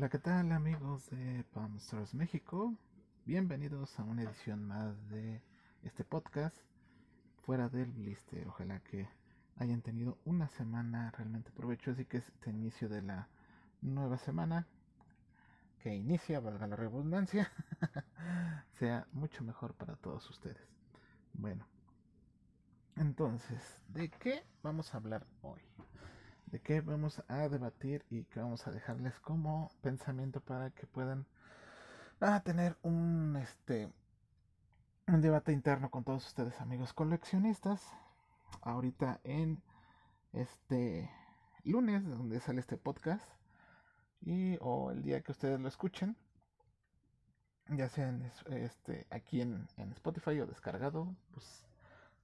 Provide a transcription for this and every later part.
Hola, ¿qué tal amigos de Palm Stars México? Bienvenidos a una edición más de este podcast fuera del blister. Ojalá que hayan tenido una semana realmente provechosa y que este inicio de la nueva semana que inicia, valga la redundancia, sea mucho mejor para todos ustedes. Bueno, entonces, ¿de qué vamos a hablar hoy? ¿De qué vamos a debatir y que vamos a dejarles como pensamiento para que puedan ah, tener un este un debate interno con todos ustedes, amigos coleccionistas? Ahorita en este lunes, donde sale este podcast, y o el día que ustedes lo escuchen, ya sea este, aquí en, en Spotify o descargado, pues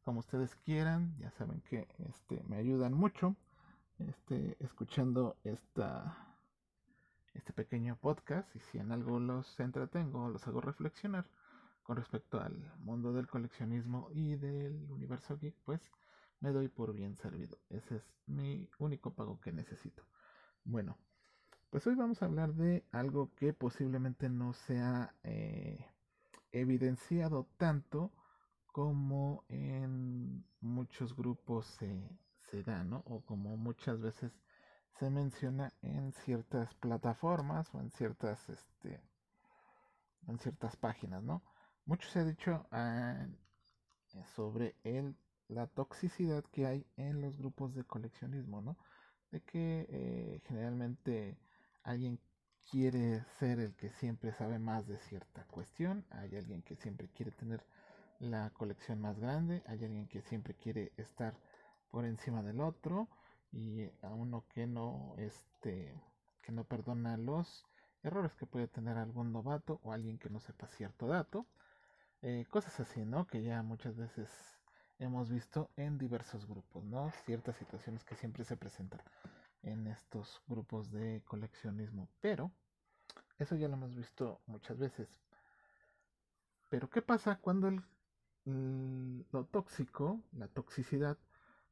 como ustedes quieran. Ya saben que este, me ayudan mucho este, escuchando este pequeño podcast y si en algo los entretengo, los hago reflexionar con respecto al mundo del coleccionismo y del universo geek, pues me doy por bien servido. Ese es mi único pago que necesito. Bueno, pues hoy vamos a hablar de algo que posiblemente no sea eh, evidenciado tanto como en muchos grupos se, ¿no? O como muchas veces se menciona en ciertas plataformas o en ciertas, este, en ciertas páginas, ¿no? Mucho se ha dicho ah, sobre el, la toxicidad que hay en los grupos de coleccionismo, ¿no? De que eh, generalmente alguien quiere ser el que siempre sabe más de cierta cuestión, hay alguien que siempre quiere tener la colección más grande, hay alguien que siempre quiere estar por encima del otro y a uno que no este que no perdona los errores que puede tener algún novato o alguien que no sepa cierto dato. Eh, cosas así no que ya muchas veces hemos visto en diversos grupos no ciertas situaciones que siempre se presentan en estos grupos de coleccionismo pero eso ya lo hemos visto muchas veces. Pero qué pasa cuando el lo tóxico, la toxicidad,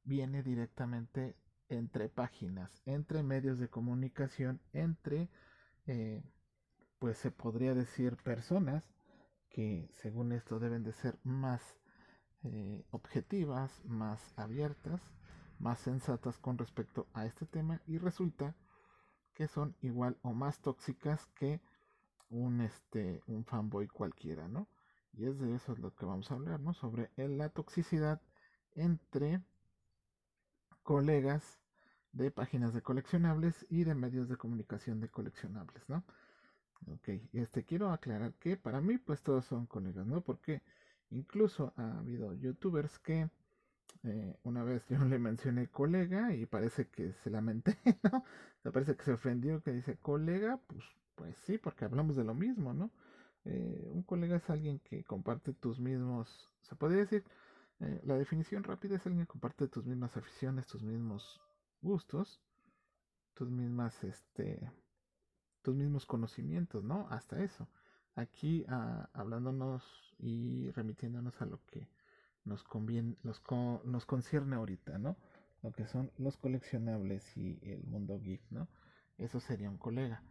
viene directamente entre páginas, entre medios de comunicación, entre, eh, pues se podría decir, personas que según esto deben de ser más eh, objetivas, más abiertas, más sensatas con respecto a este tema y resulta que son igual o más tóxicas que un este un fanboy cualquiera, ¿no? Y es de eso es lo que vamos a hablar, ¿no? Sobre la toxicidad entre colegas de páginas de coleccionables y de medios de comunicación de coleccionables, ¿no? Ok, este quiero aclarar que para mí pues todos son colegas, ¿no? Porque incluso ha habido youtubers que eh, una vez yo le mencioné colega y parece que se lamenté, ¿no? Parece que se ofendió que dice colega, pues, pues sí, porque hablamos de lo mismo, ¿no? Eh, un colega es alguien que comparte tus mismos, se podría decir, eh, la definición rápida es alguien que comparte tus mismas aficiones, tus mismos gustos, tus mismas, este, tus mismos conocimientos, ¿no? Hasta eso. Aquí ah, hablándonos y remitiéndonos a lo que nos conviene, nos concierne ahorita, ¿no? Lo que son los coleccionables y el mundo geek, ¿no? Eso sería un colega.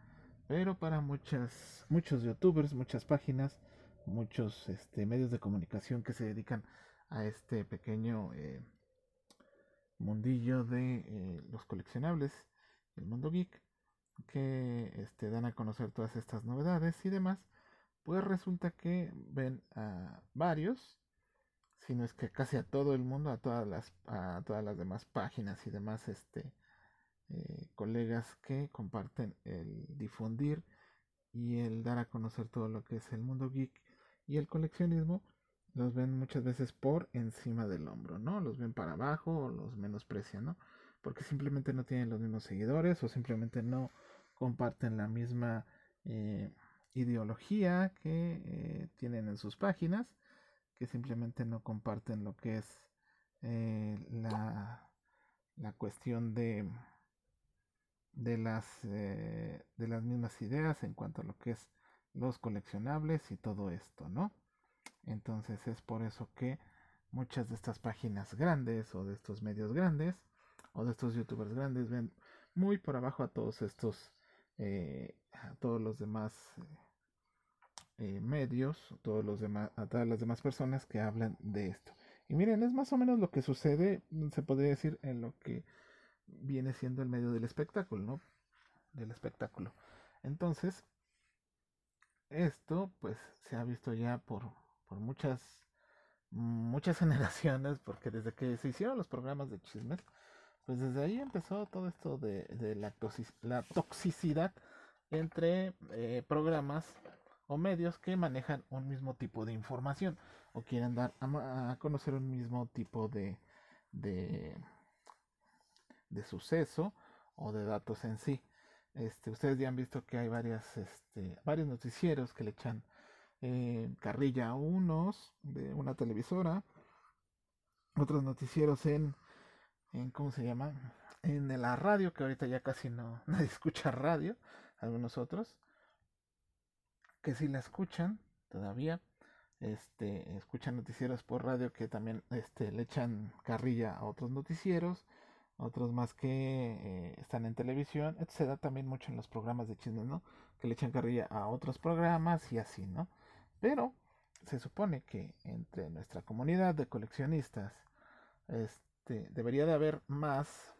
Pero para muchas, muchos youtubers, muchas páginas, muchos este, medios de comunicación que se dedican a este pequeño eh, mundillo de eh, los coleccionables, el mundo geek, que este, dan a conocer todas estas novedades y demás, pues resulta que ven a varios, si no es que casi a todo el mundo, a todas las, a todas las demás páginas y demás este, eh, colegas que comparten el difundir y el dar a conocer todo lo que es el mundo geek y el coleccionismo, los ven muchas veces por encima del hombro, ¿no? Los ven para abajo o los menosprecian, ¿no? Porque simplemente no tienen los mismos seguidores o simplemente no comparten la misma eh, ideología que eh, tienen en sus páginas, que simplemente no comparten lo que es la, la cuestión de de las, eh, de las mismas ideas en cuanto a lo que es los coleccionables y todo esto, ¿no? Entonces es por eso que muchas de estas páginas grandes o de estos medios grandes o de estos youtubers grandes ven muy por abajo a todos estos eh, a todos los demás eh, medios, todos los demás, a todas las demás personas que hablan de esto. Y miren, es más o menos lo que sucede, se podría decir, en lo que viene siendo el medio del espectáculo, ¿no? Del espectáculo. Entonces, esto pues se ha visto ya por, por muchas muchas generaciones, porque desde que se hicieron los programas de chismes, pues desde ahí empezó todo esto de, de la, la, toxicidad entre eh, programas o medios que manejan un mismo tipo de información o quieren dar a, conocer un mismo tipo de, de, de suceso o de datos en sí. Este, ustedes ya han visto que hay varias, este, varios noticieros que le echan eh, carrilla a unos de una televisora, otros noticieros en, en ¿cómo se llama? En la radio, que ahorita ya casi no nadie escucha radio, algunos otros, que si la escuchan todavía, este, escuchan noticieros por radio que también este, le echan carrilla a otros noticieros, otros más que eh, están en televisión, se da también mucho en los programas de chismes, ¿no? Que le echan carrilla a otros programas y así, ¿no? Pero se supone que entre nuestra comunidad de coleccionistas este, debería de haber más,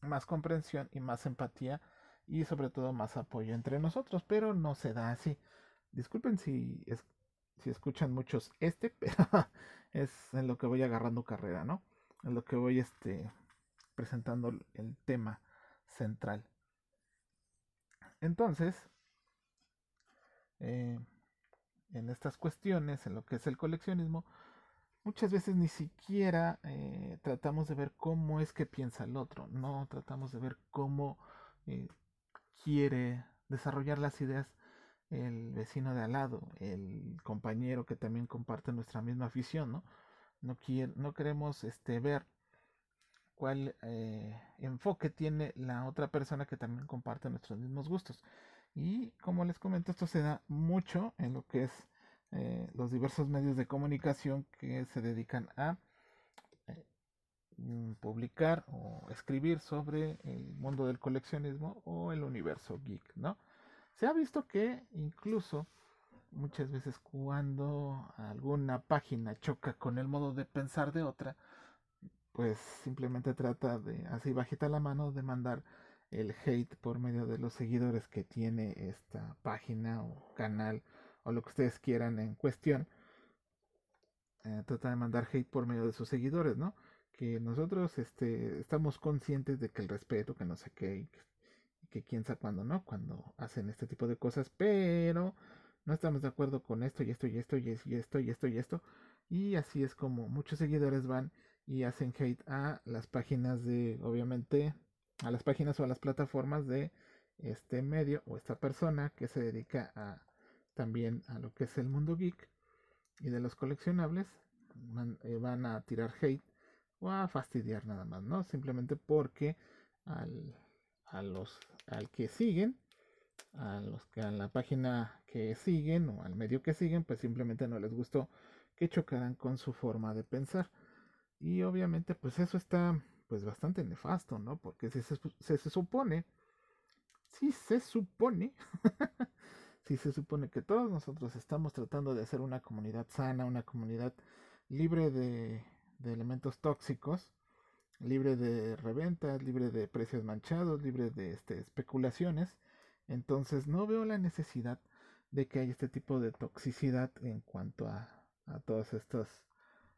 más comprensión y más empatía y sobre todo más apoyo entre nosotros, pero no se da así. Disculpen si, es, si escuchan muchos este, pero es en lo que voy agarrando carrera, ¿no? En lo que voy este, presentando el tema central. Entonces, eh, en estas cuestiones, en lo que es el coleccionismo, muchas veces ni siquiera eh, tratamos de ver cómo es que piensa el otro, no tratamos de ver cómo eh, quiere desarrollar las ideas el vecino de al lado, el compañero que también comparte nuestra misma afición, ¿no? No, no queremos este, ver cuál eh, enfoque tiene la otra persona que también comparte nuestros mismos gustos. Y como les comento, esto se da mucho en lo que es eh, los diversos medios de comunicación que se dedican a Mm, publicar o escribir sobre el mundo del coleccionismo o el universo geek, ¿no? Se ha visto que incluso muchas veces cuando alguna página choca con el modo de pensar de otra, pues simplemente trata de, así bajita la mano, de mandar el hate por medio de los seguidores que tiene esta página o canal o lo que ustedes quieran en cuestión. Eh, trata de mandar hate por medio de sus seguidores, ¿no? que nosotros este, estamos conscientes de que el respeto, que no sé qué, y que, quién sabe cuándo, ¿no? Cuando hacen este tipo de cosas, pero no estamos de acuerdo con esto y esto y esto y esto y esto y esto. Y así es como muchos seguidores van y hacen hate a las páginas de, obviamente, a las páginas o a las plataformas de este medio o esta persona que se dedica a también a lo que es el mundo geek y de los coleccionables van, eh, van a tirar hate o a fastidiar nada más, ¿no? Simplemente porque al, al que siguen, a los que a la página que siguen o al medio que siguen, pues simplemente no les gustó que chocaran con su forma de pensar. Y obviamente, pues eso está pues bastante nefasto, ¿no? Porque si se, se, supone, si se supone, si se supone que todos nosotros estamos tratando de hacer una comunidad sana, una comunidad libre de de elementos tóxicos, libre de reventas, libre de precios manchados, libre de este, especulaciones. Entonces no veo la necesidad de que haya este tipo de toxicidad en cuanto a, a todas estas,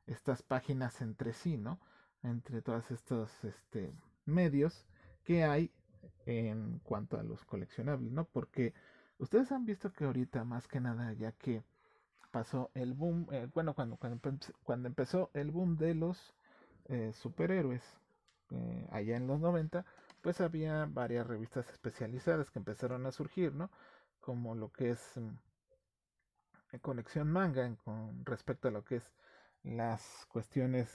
estas páginas entre sí, ¿no? Entre todos estos este, medios que hay en cuanto a los coleccionables, ¿no? Porque ustedes han visto que ahorita más que nada, ya que pasó el boom, eh, bueno, cuando, cuando, empezó el boom de los eh, superhéroes eh, allá en los 90, pues había varias revistas especializadas que empezaron a surgir, ¿no? Como lo que es mm, Conexión Manga con respecto a lo que es las cuestiones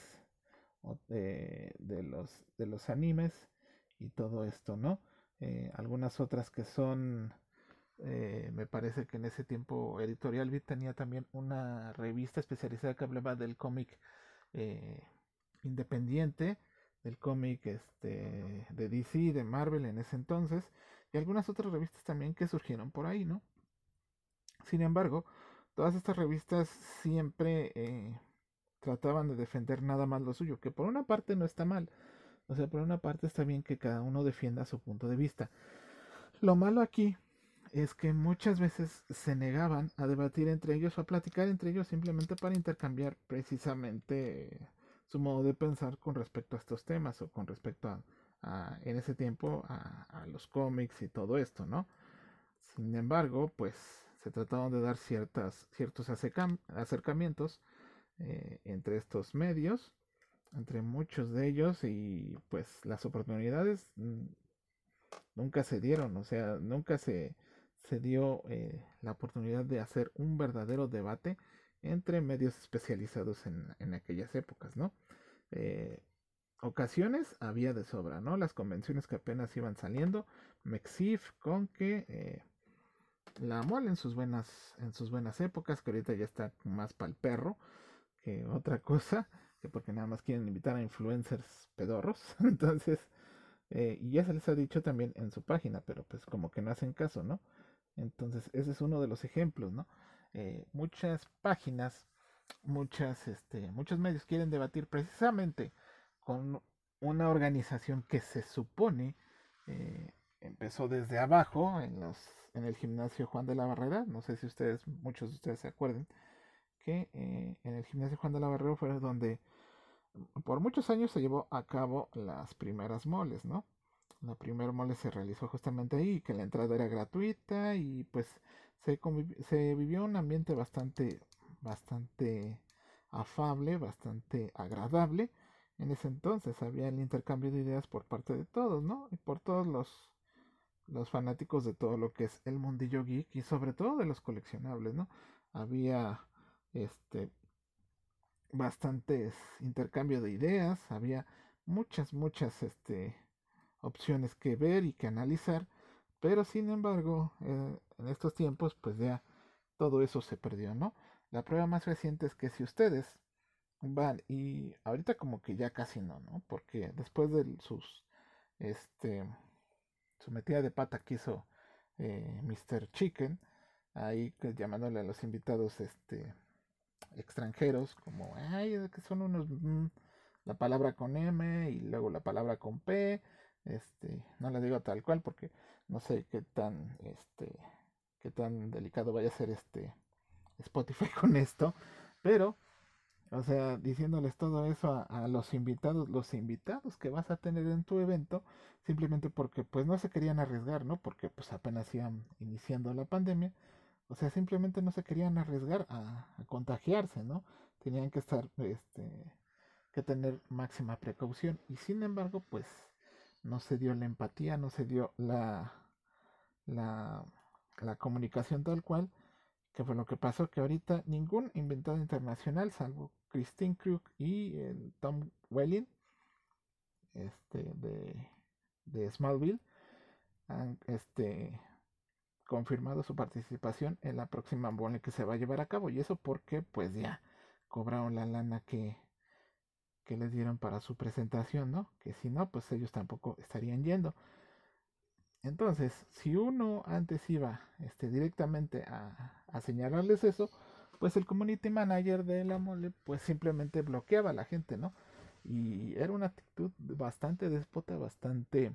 de, los, de los animes y todo esto, ¿no? algunas otras que son eh, me parece que en ese tiempo Editorial Beat tenía también una revista especializada que hablaba del cómic eh, independiente, el cómic este, de DC, de Marvel en ese entonces, y algunas otras revistas también que surgieron por ahí, ¿no? Sin embargo, todas estas revistas siempre eh, trataban de defender nada más lo suyo, que por una parte no está mal, o sea, por una parte está bien que cada uno defienda su punto de vista. Lo malo aquí es que muchas veces se negaban a debatir entre ellos o a platicar entre ellos simplemente para intercambiar precisamente su modo de pensar con respecto a estos temas o con respecto a, en ese tiempo a, los cómics y todo esto, ¿no? Sin embargo, pues se trataban de dar ciertas, ciertos acercamientos eh, entre estos medios, entre muchos de ellos y pues las oportunidades mm, nunca se dieron, o sea, nunca se, se dio eh, la oportunidad de hacer un verdadero debate entre medios especializados en, en aquellas épocas, ¿no? Eh, ocasiones había de sobra, ¿no? Las convenciones que apenas iban saliendo, Mexif, Conque, eh, la mole en sus buenas, en sus buenas épocas, que ahorita ya está más para el perro otra cosa, que porque nada más quieren invitar a influencers pedorros, entonces, eh, y ya se les ha dicho también en su página, pero pues como que no hacen caso, ¿no? Entonces, ese es uno de los ejemplos, ¿no? Eh, muchas páginas, muchas, este, muchos medios quieren debatir precisamente con una organización que se supone eh, empezó desde abajo en los en el gimnasio Juan de la Barrera no sé si ustedes muchos de ustedes se acuerden eh, en el gimnasio Juan de la Barrera fue donde por muchos años se llevó a cabo las primeras moles no la primera mole se realizó justamente ahí, que la entrada era gratuita y pues se, se vivió un ambiente bastante, bastante afable, bastante agradable. En ese entonces había el intercambio de ideas por parte de todos, ¿no? Y por todos los, los fanáticos de todo lo que es el mundillo geek y sobre todo de los coleccionables, ¿no? Había este bastantes intercambio de ideas, había muchas, muchas este opciones que ver y que analizar, pero sin embargo, eh, en estos tiempos, pues ya todo eso se perdió, ¿no? La prueba más reciente es que si ustedes van y ahorita como que ya casi no, ¿no? Porque después de sus, este, su metida de pata que hizo eh, Mr. Chicken, ahí llamándole a los invitados, este, extranjeros, como, ay, que son unos, mm, la palabra con M y luego la palabra con P, este, no le digo tal cual porque no sé qué tan, este, qué tan delicado vaya a ser este Spotify con esto, pero, o sea, diciéndoles todo eso a, a, los invitados, los invitados que vas a tener en tu evento, simplemente porque pues no se querían arriesgar, ¿no? Porque pues apenas iban iniciando la pandemia, o sea, simplemente no se querían arriesgar a, contagiarse, ¿no? Tenían que estar, este, que tener máxima precaución y sin embargo, pues no se dio la empatía, no se dio la, la, comunicación tal cual, que fue lo que pasó, que ahorita ningún inventado internacional, salvo Christine Krug y el Tom Welling, este, de, de Smallville, este, confirmado su participación en la próxima mole que se va a llevar a cabo. Y eso porque pues ya cobraron la lana que, que les dieron para su presentación, ¿no? Que si no, pues ellos tampoco estarían yendo. Entonces, si uno antes iba este, directamente a, a señalarles eso, pues el community manager de la mole, pues simplemente bloqueaba a la gente, ¿no? Y era una actitud bastante déspota, bastante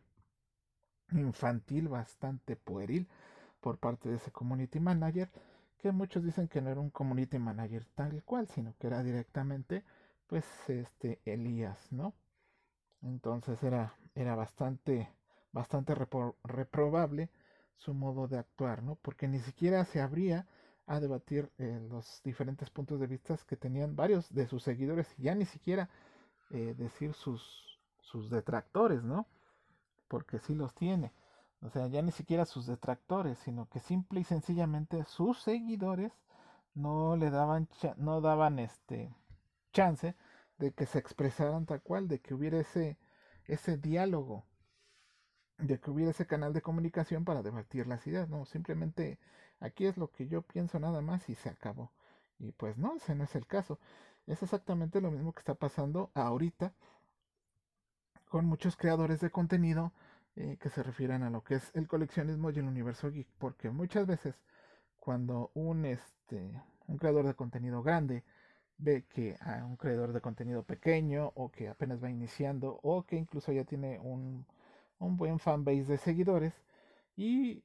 infantil, bastante pueril por parte de ese community manager, que muchos dicen que no era un community manager tal cual, sino que era directamente pues este Elías, ¿no? Entonces era, era bastante, bastante reprobable su modo de actuar, ¿no? Porque ni siquiera se abría a debatir eh, los diferentes puntos de vista que tenían varios de sus seguidores y ya ni siquiera eh, decir sus, sus detractores, ¿no? Porque sí los tiene. O sea, ya ni siquiera sus detractores, sino que simple y sencillamente sus seguidores no le daban, no daban este, chance de que se expresaran tal cual, de que hubiera ese, ese diálogo, de que hubiera ese canal de comunicación para debatir las ideas. No, simplemente aquí es lo que yo pienso nada más y se acabó. Y pues no, ese no es el caso. Es exactamente lo mismo que está pasando ahorita con muchos creadores de contenido eh, que se refieren a lo que es el coleccionismo y el universo geek, porque muchas veces cuando un, este, un creador de contenido grande ve que a un creador de contenido pequeño o que apenas va iniciando o que incluso ya tiene un, un buen fanbase de seguidores y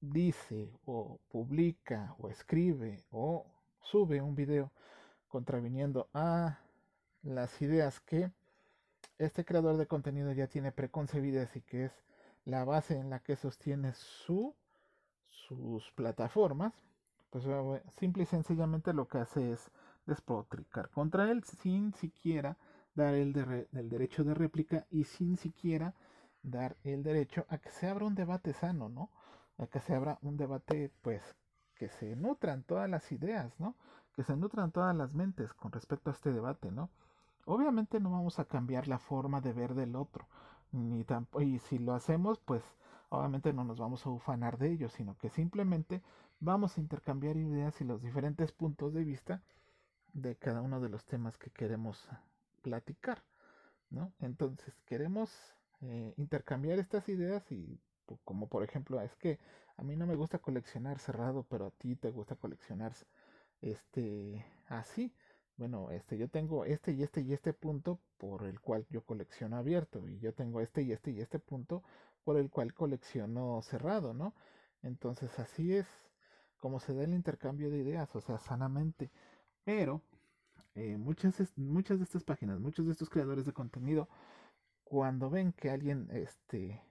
dice o publica o escribe o sube un video contraviniendo a las ideas que este creador de contenido ya tiene preconcebidas y que es la base en la que sostiene su, sus plataformas, pues simple y sencillamente lo que hace es despotricar contra él sin siquiera dar el, el derecho de réplica y sin siquiera dar el derecho a que se abra un debate sano, ¿no? A que se abra un debate, pues, que se nutran todas las ideas, ¿no? Que se nutran todas las mentes con respecto a este debate, ¿no? Obviamente no vamos a cambiar la forma de ver del otro, ni tampoco, y si lo hacemos, pues obviamente no nos vamos a ufanar de ello, sino que simplemente vamos a intercambiar ideas y los diferentes puntos de vista de cada uno de los temas que queremos platicar, ¿no? Entonces queremos eh, intercambiar estas ideas y como por ejemplo es que a mí no me gusta coleccionar cerrado, pero a ti te gusta coleccionar este así bueno, este, yo tengo este y este y este punto por el cual yo colecciono abierto y yo tengo este y este y este punto por el cual colecciono cerrado, ¿no? Entonces así es como se da el intercambio de ideas, o sea, sanamente. Pero eh, muchas, muchas de estas páginas, muchos de estos creadores de contenido, cuando ven que alguien este,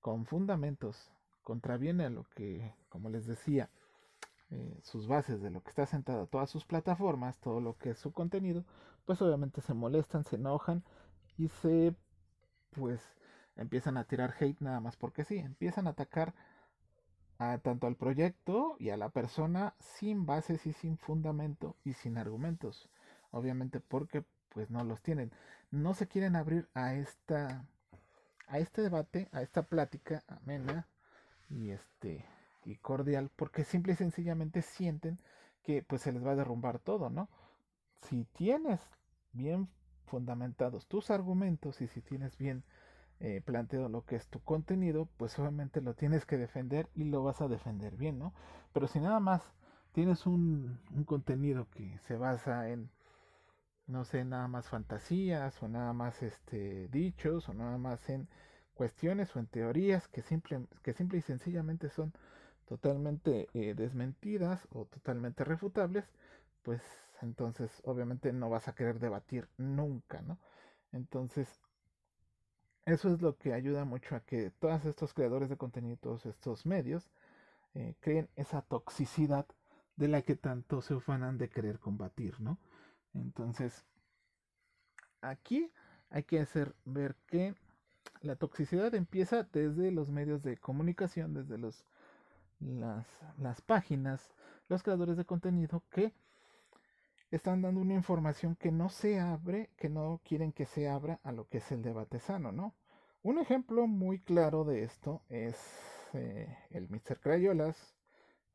con fundamentos contraviene a lo que, como les decía, eh, sus bases de lo que está sentado, todas sus plataformas, todo lo que es su contenido, pues obviamente se molestan, se enojan y se pues empiezan a tirar hate nada más porque sí, empiezan a atacar a, tanto al proyecto y a la persona sin bases y sin fundamento y sin argumentos, obviamente porque pues no los tienen, no se quieren abrir a esta a este debate, a esta plática amena y este y cordial porque simple y sencillamente sienten que pues se les va a derrumbar todo, ¿no? Si tienes bien fundamentados tus argumentos y si tienes bien eh, planteado lo que es tu contenido, pues obviamente lo tienes que defender y lo vas a defender bien, ¿no? Pero si nada más tienes un, un contenido que se basa en, no sé, nada más fantasías o nada más este, dichos o nada más en cuestiones o en teorías que simple, que simple y sencillamente son totalmente eh, desmentidas o totalmente refutables, pues entonces obviamente no vas a querer debatir nunca, ¿no? Entonces, eso es lo que ayuda mucho a que todos estos creadores de contenido, todos estos medios, eh, creen esa toxicidad de la que tanto se ufanan de querer combatir, ¿no? Entonces, aquí hay que hacer ver que la toxicidad empieza desde los medios de comunicación, desde los las, las páginas, los creadores de contenido que están dando una información que no se abre, que no quieren que se abra a lo que es el debate sano, ¿no? Un ejemplo muy claro de esto es eh, el Mr. Crayolas,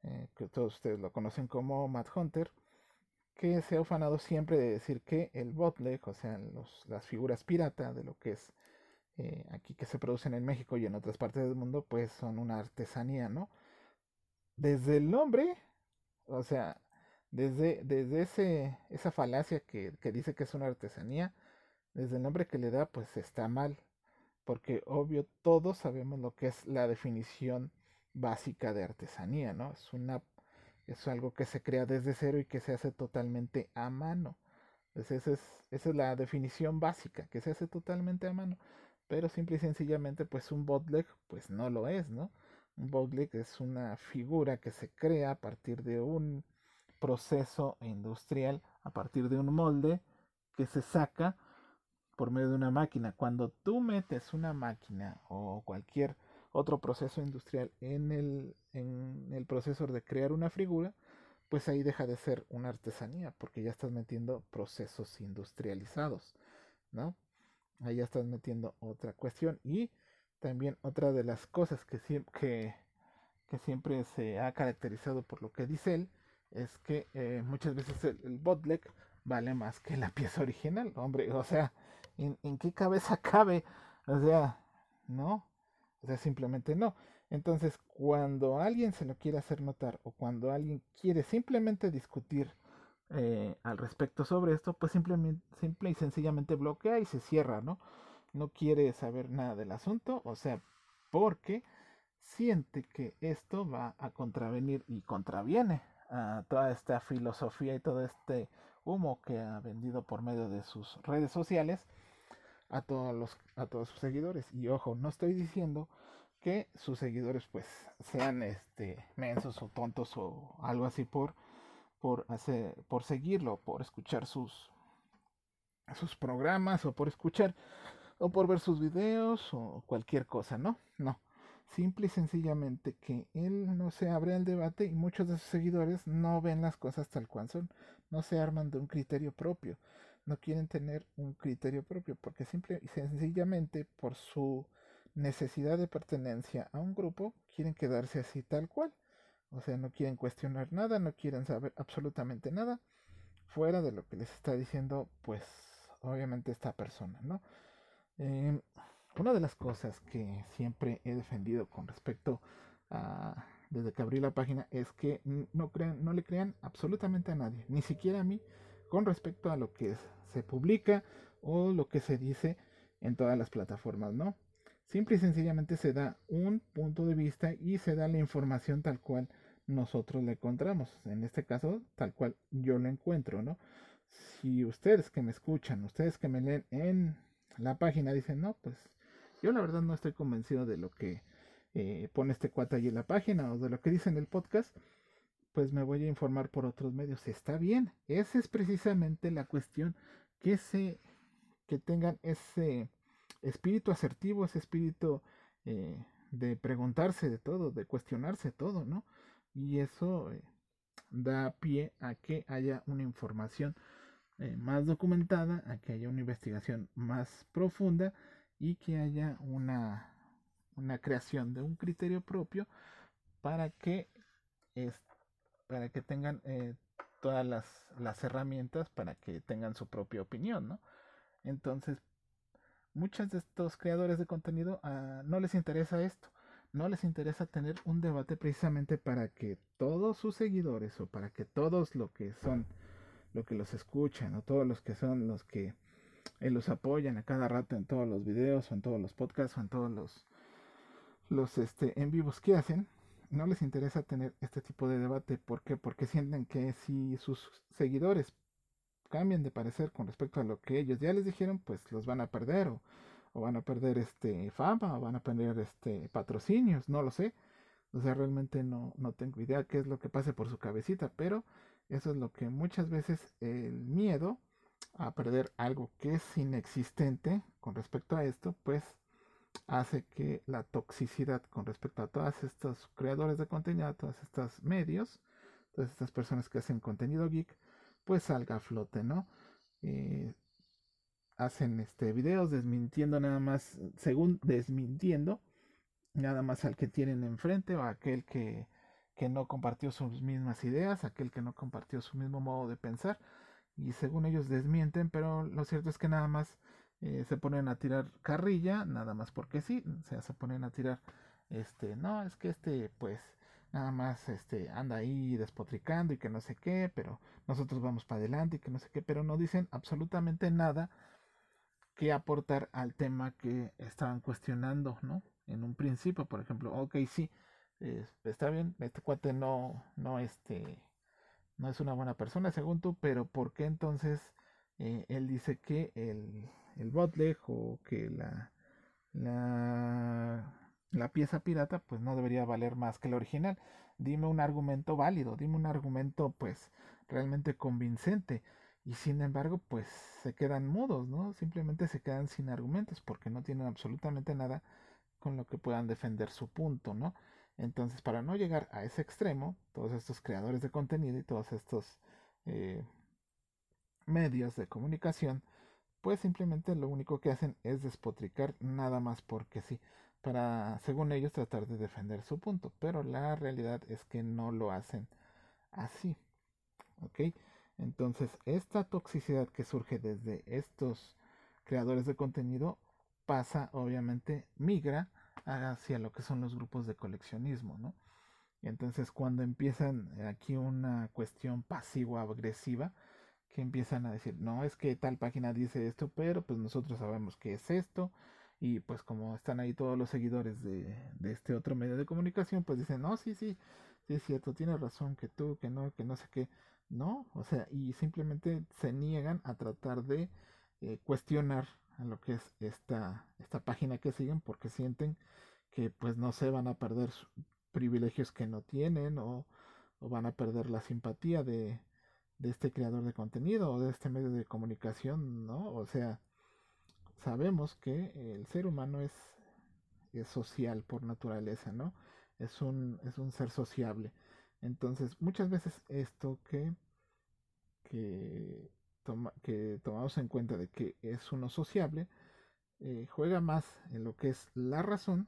eh, que todos ustedes lo conocen como Matt Hunter, que se ha ufanado siempre de decir que el botleg, o sea, las figuras pirata de lo que es eh, aquí que se producen en México y en otras partes del mundo, pues son una artesanía, ¿no? Desde el nombre, o sea, desde, desde ese, esa falacia que, que, dice que es una artesanía, desde el nombre que le da, pues está mal. Porque obvio, todos sabemos lo que es la definición básica de artesanía, ¿no? Es una es algo que se crea desde cero y que se hace totalmente a mano. Entonces esa es, esa es la definición básica, que se hace totalmente a mano. Pero simple y sencillamente, pues un botleg, pues no lo es, ¿no? Bootleg es una figura que se crea a partir de un proceso industrial, a partir de un molde que se saca por medio de una máquina. Cuando tú metes una máquina o cualquier otro proceso industrial en el, en el proceso de crear una figura, pues ahí deja de ser una artesanía, porque ya estás metiendo procesos industrializados, ¿no? Ahí ya estás metiendo otra cuestión. Y también otra de las cosas que, que, siempre se ha caracterizado por lo que dice él es que eh, muchas veces el, botleg vale más que la pieza original, hombre, o sea, ¿En, en qué cabeza cabe? O sea, no. O sea, simplemente no. Entonces, cuando alguien se lo quiere hacer notar o cuando alguien quiere simplemente discutir eh, al respecto sobre esto, pues simplemente, simple y sencillamente bloquea y se cierra, ¿no? No quiere saber nada del asunto, o sea, porque siente que esto va a contravenir y contraviene a toda esta filosofía y todo este humo que ha vendido por medio de sus redes sociales a todos los a todos sus seguidores. Y ojo no estoy diciendo que sus seguidores pues sean este mensos o tontos o algo así por por hacer por seguirlo por escuchar sus sus programas o por escuchar o por ver sus videos o cualquier cosa no no simple y sencillamente que él no se abre al debate y muchos de sus seguidores no ven las cosas tal cual son no se arman de un criterio propio no quieren tener un criterio propio porque simple y sencillamente por su necesidad de pertenencia a un grupo quieren quedarse así tal cual. O sea, no quieren cuestionar nada, no quieren saber absolutamente nada fuera de lo que les está diciendo, pues obviamente esta persona, ¿no? Eh, una de las cosas que siempre he defendido con respecto a desde que abrí la página es que no crean, no le crean absolutamente a nadie, ni siquiera a mí, con respecto a lo que se publica o lo que se dice en todas las plataformas, ¿no? Simple y sencillamente se da un punto de vista y se da la información tal cual nosotros la encontramos. En este caso, tal cual yo la encuentro, ¿no? Si ustedes que me escuchan, ustedes que me leen en la página dicen, no, pues yo la verdad no estoy convencido de lo que eh, pone este cuate ahí en la página o de lo que dice en el podcast, pues me voy a informar por otros medios. Está bien, esa es precisamente la cuestión que se que tengan ese espíritu asertivo, ese espíritu eh, de preguntarse de todo, de cuestionarse todo, ¿no? Y eso eh, da pie a que haya una información eh, más documentada, a que haya una investigación más profunda y que haya una, una creación de un criterio propio para que es, para que tengan eh, todas las, las, herramientas para que tengan su propia opinión, ¿no? Entonces, muchos de estos creadores de contenido uh, no les interesa esto, no les interesa tener un debate precisamente para que todos sus seguidores o para que todos lo que son, lo que los escuchan o todos los que son los que eh, los apoyan a cada rato en todos los videos o en todos los podcasts o en todos los, los este, en vivos que hacen, no les interesa tener este tipo de debate. ¿Por qué? Porque sienten que si sus seguidores cambian de parecer con respecto a lo que ellos ya les dijeron, pues los van a perder o, o van a perder este fama o van a perder este patrocinios, no lo sé. O sea, realmente no, no tengo idea qué es lo que pase por su cabecita, pero eso es lo que muchas veces el miedo a perder algo que es inexistente con respecto a esto, pues hace que la toxicidad con respecto a todos estos creadores de contenido, a todos estos medios, todas estas personas que hacen contenido geek, pues salga a flote, ¿no? Eh, hacen este videos desmintiendo nada más, según desmintiendo, nada más al que tienen enfrente o aquel que, que no compartió sus mismas ideas, aquel que no compartió su mismo modo de pensar, y según ellos desmienten, pero lo cierto es que nada más eh, se ponen a tirar carrilla, nada más porque sí, o sea, se ponen a tirar, este, no, es que este, pues, nada más, este, anda ahí despotricando y que no sé qué, pero nosotros vamos para adelante y que no sé qué, pero no dicen absolutamente nada que aportar al tema que estaban cuestionando, ¿no? En un principio, por ejemplo, ok, sí, está bien, este cuate no, no, este, no es una buena persona según tú, pero ¿por qué entonces eh, él dice que el, el botleg o que la, la, la pieza pirata pues no debería valer más que la original? Dime un argumento válido, dime un argumento pues realmente convincente y sin embargo pues se quedan mudos, ¿no? Simplemente se quedan sin argumentos porque no tienen absolutamente nada con lo que puedan defender su punto, ¿no? Entonces, para no llegar a ese extremo, todos estos creadores de contenido y todos estos eh, medios de comunicación, pues simplemente lo único que hacen es despotricar nada más porque sí, para, según ellos, tratar de defender su punto. Pero la realidad es que no lo hacen así. ¿Ok? Entonces, esta toxicidad que surge desde estos creadores de contenido pasa, obviamente, migra hacia lo que son los grupos de coleccionismo, ¿no? Entonces cuando empiezan aquí una cuestión pasivo-agresiva, que empiezan a decir, no, es que tal página dice esto, pero pues nosotros sabemos que es esto, y pues como están ahí todos los seguidores de, de este otro medio de comunicación, pues dicen, no, sí, sí, sí es cierto, tienes razón, que tú, que no, que no sé qué, no, o sea, y simplemente se niegan a tratar de eh, cuestionar a lo que es esta, esta página que siguen porque sienten que pues no se van a perder privilegios que no tienen o, o van a perder la simpatía de, de este creador de contenido o de este medio de comunicación, ¿no? O sea, sabemos que el ser humano es, es social por naturaleza, ¿no? Es un, es un ser sociable. Entonces, muchas veces esto que, que, que tomamos en cuenta de que es uno sociable, eh, juega más en lo que es la razón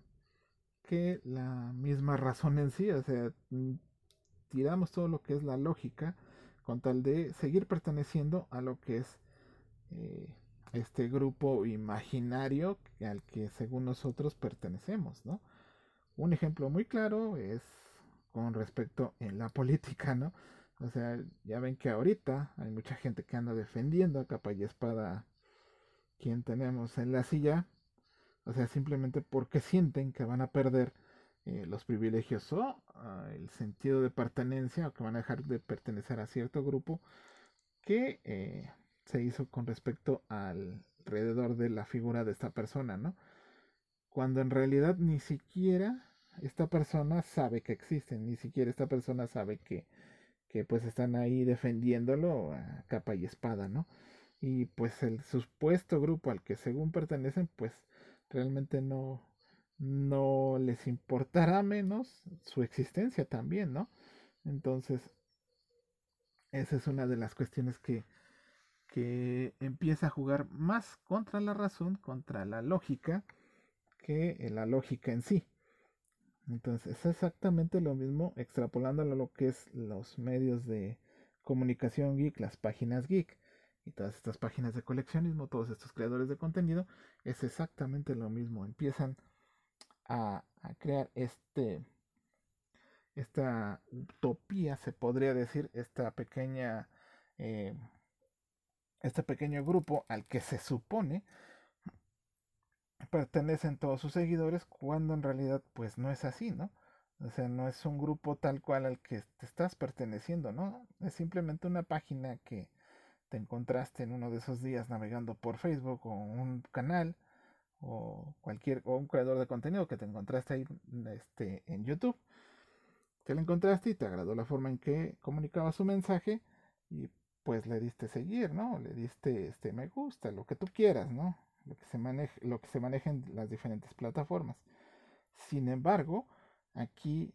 que la misma razón en sí. O sea, mm, tiramos todo lo que es la lógica con tal de seguir perteneciendo a lo que es eh, este grupo imaginario al que según nosotros pertenecemos, ¿no? Un ejemplo muy claro es con respecto en la política, ¿no? O sea, ya ven que ahorita hay mucha gente que anda defendiendo a capa y espada quien tenemos en la silla, o sea, simplemente porque sienten que van a perder eh, los privilegios o uh, el sentido de pertenencia o que van a dejar de pertenecer a cierto grupo que eh, se hizo con respecto al alrededor de la figura de esta persona, ¿no? Cuando en realidad ni siquiera esta persona sabe que existen, ni siquiera esta persona sabe que, que pues están ahí defendiéndolo a capa y espada, ¿no? Y pues el supuesto grupo al que según pertenecen, pues realmente no, no les importará menos su existencia también, ¿no? Entonces, esa es una de las cuestiones que, que empieza a jugar más contra la razón, contra la lógica, que la lógica en sí. Entonces es exactamente lo mismo extrapolándolo a lo que es los medios de comunicación geek, las páginas geek y todas estas páginas de coleccionismo, todos estos creadores de contenido, es exactamente lo mismo. Empiezan a, crear este esta utopía, se podría decir, esta pequeña eh, este pequeño grupo al que se supone pertenecen todos sus seguidores cuando en realidad pues no es así, ¿no? O sea, no es un grupo tal cual al que te estás perteneciendo, ¿no? Es simplemente una página que te encontraste en uno de esos días navegando por Facebook o un canal o cualquier o un creador de contenido que te encontraste ahí este, en YouTube. Te lo encontraste y te agradó la forma en que comunicaba su mensaje y pues le diste seguir, ¿no? Le diste este me gusta, lo que tú quieras, ¿no? Lo que se maneja, lo que se en las diferentes plataformas. Sin embargo, aquí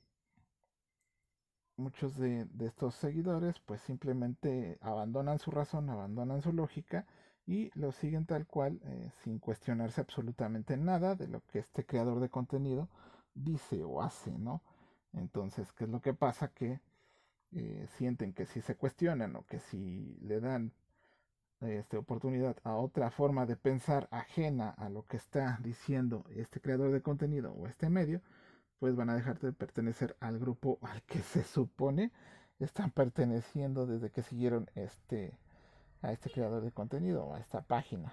muchos de, estos seguidores pues simplemente abandonan su razón, abandonan su lógica y lo siguen tal cual eh, sin cuestionarse absolutamente nada de lo que este creador de contenido dice o hace, ¿no? Entonces, ¿qué es lo que pasa? Que eh, sienten que si se cuestionan o que si le dan este, oportunidad a otra forma de pensar ajena a lo que está diciendo este creador de contenido o este medio, pues van a dejar de pertenecer al grupo al que se supone están perteneciendo desde que siguieron este a este creador de contenido o a esta página,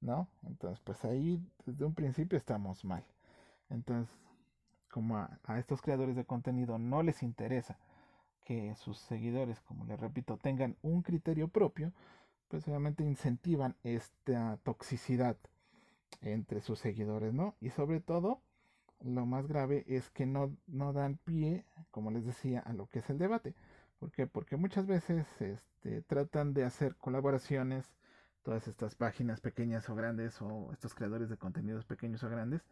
¿no? Entonces, pues ahí desde un principio estamos mal. Entonces, como a, a estos creadores de contenido no les interesa que sus seguidores, como les repito, tengan un criterio propio, pues obviamente incentivan esta toxicidad entre sus seguidores, ¿no? Y sobre todo, lo más grave es que no, no dan pie, como les decía, a lo que es el debate. ¿Por qué? Porque muchas veces este, tratan de hacer colaboraciones, todas estas páginas pequeñas o grandes, o estos creadores de contenidos pequeños o grandes,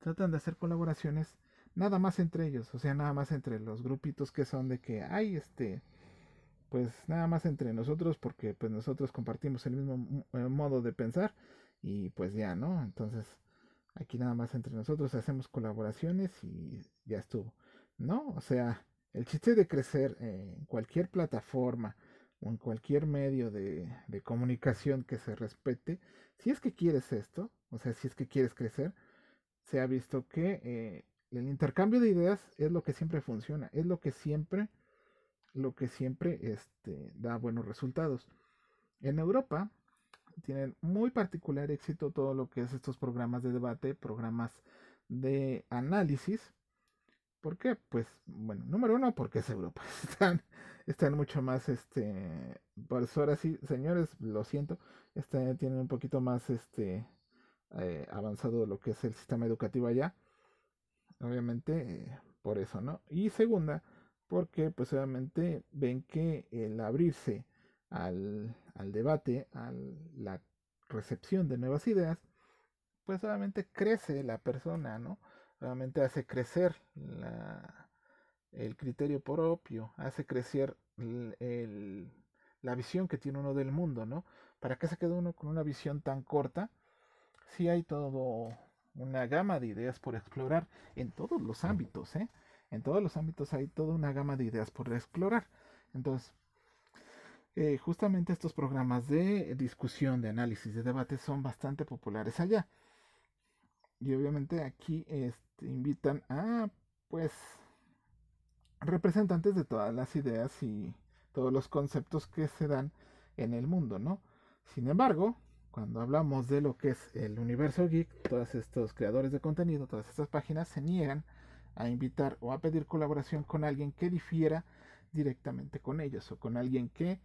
tratan de hacer colaboraciones nada más entre ellos, o sea, nada más entre los grupitos que son de que hay este pues nada más entre nosotros porque pues nosotros compartimos el mismo eh, modo de pensar y pues ya, ¿no? Entonces aquí nada más entre nosotros hacemos colaboraciones y ya estuvo, ¿no? O sea, el chiste de crecer en cualquier plataforma o en cualquier medio de, comunicación que se respete, si es que quieres esto, o sea, si es que quieres crecer, se ha visto que eh, el intercambio de ideas es lo que siempre funciona, es lo que siempre, lo que siempre este, da buenos resultados. En Europa tienen muy particular éxito todo lo que es estos programas de debate, programas de análisis. ¿Por qué? Pues, bueno, número uno, porque es Europa. Están, están mucho más, este, pues ahora sí, señores, lo siento, este, tienen un poquito más, este, eh, avanzado lo que es el sistema educativo allá. Obviamente, eh, por eso, ¿no? Y segunda, porque pues obviamente ven que el abrirse al, al debate, a la recepción de nuevas ideas, pues obviamente crece la persona, ¿no? Obviamente hace crecer la, el criterio propio, hace crecer el, la visión que tiene uno del mundo, ¿no? ¿Para qué se queda uno con una visión tan corta? Si hay todo una gama de ideas por explorar en todos los ámbitos, ¿eh? En todos los ámbitos hay toda una gama de ideas por explorar. Entonces, eh, justamente estos programas de discusión, de análisis, de debate son bastante populares allá. Y obviamente aquí este, invitan a, pues, representantes de todas las ideas y todos los conceptos que se dan en el mundo, ¿no? Sin embargo, cuando hablamos de lo que es el universo geek, todos estos creadores de contenido, todas estas páginas se niegan a invitar o a pedir colaboración con alguien que difiera directamente con ellos o con alguien que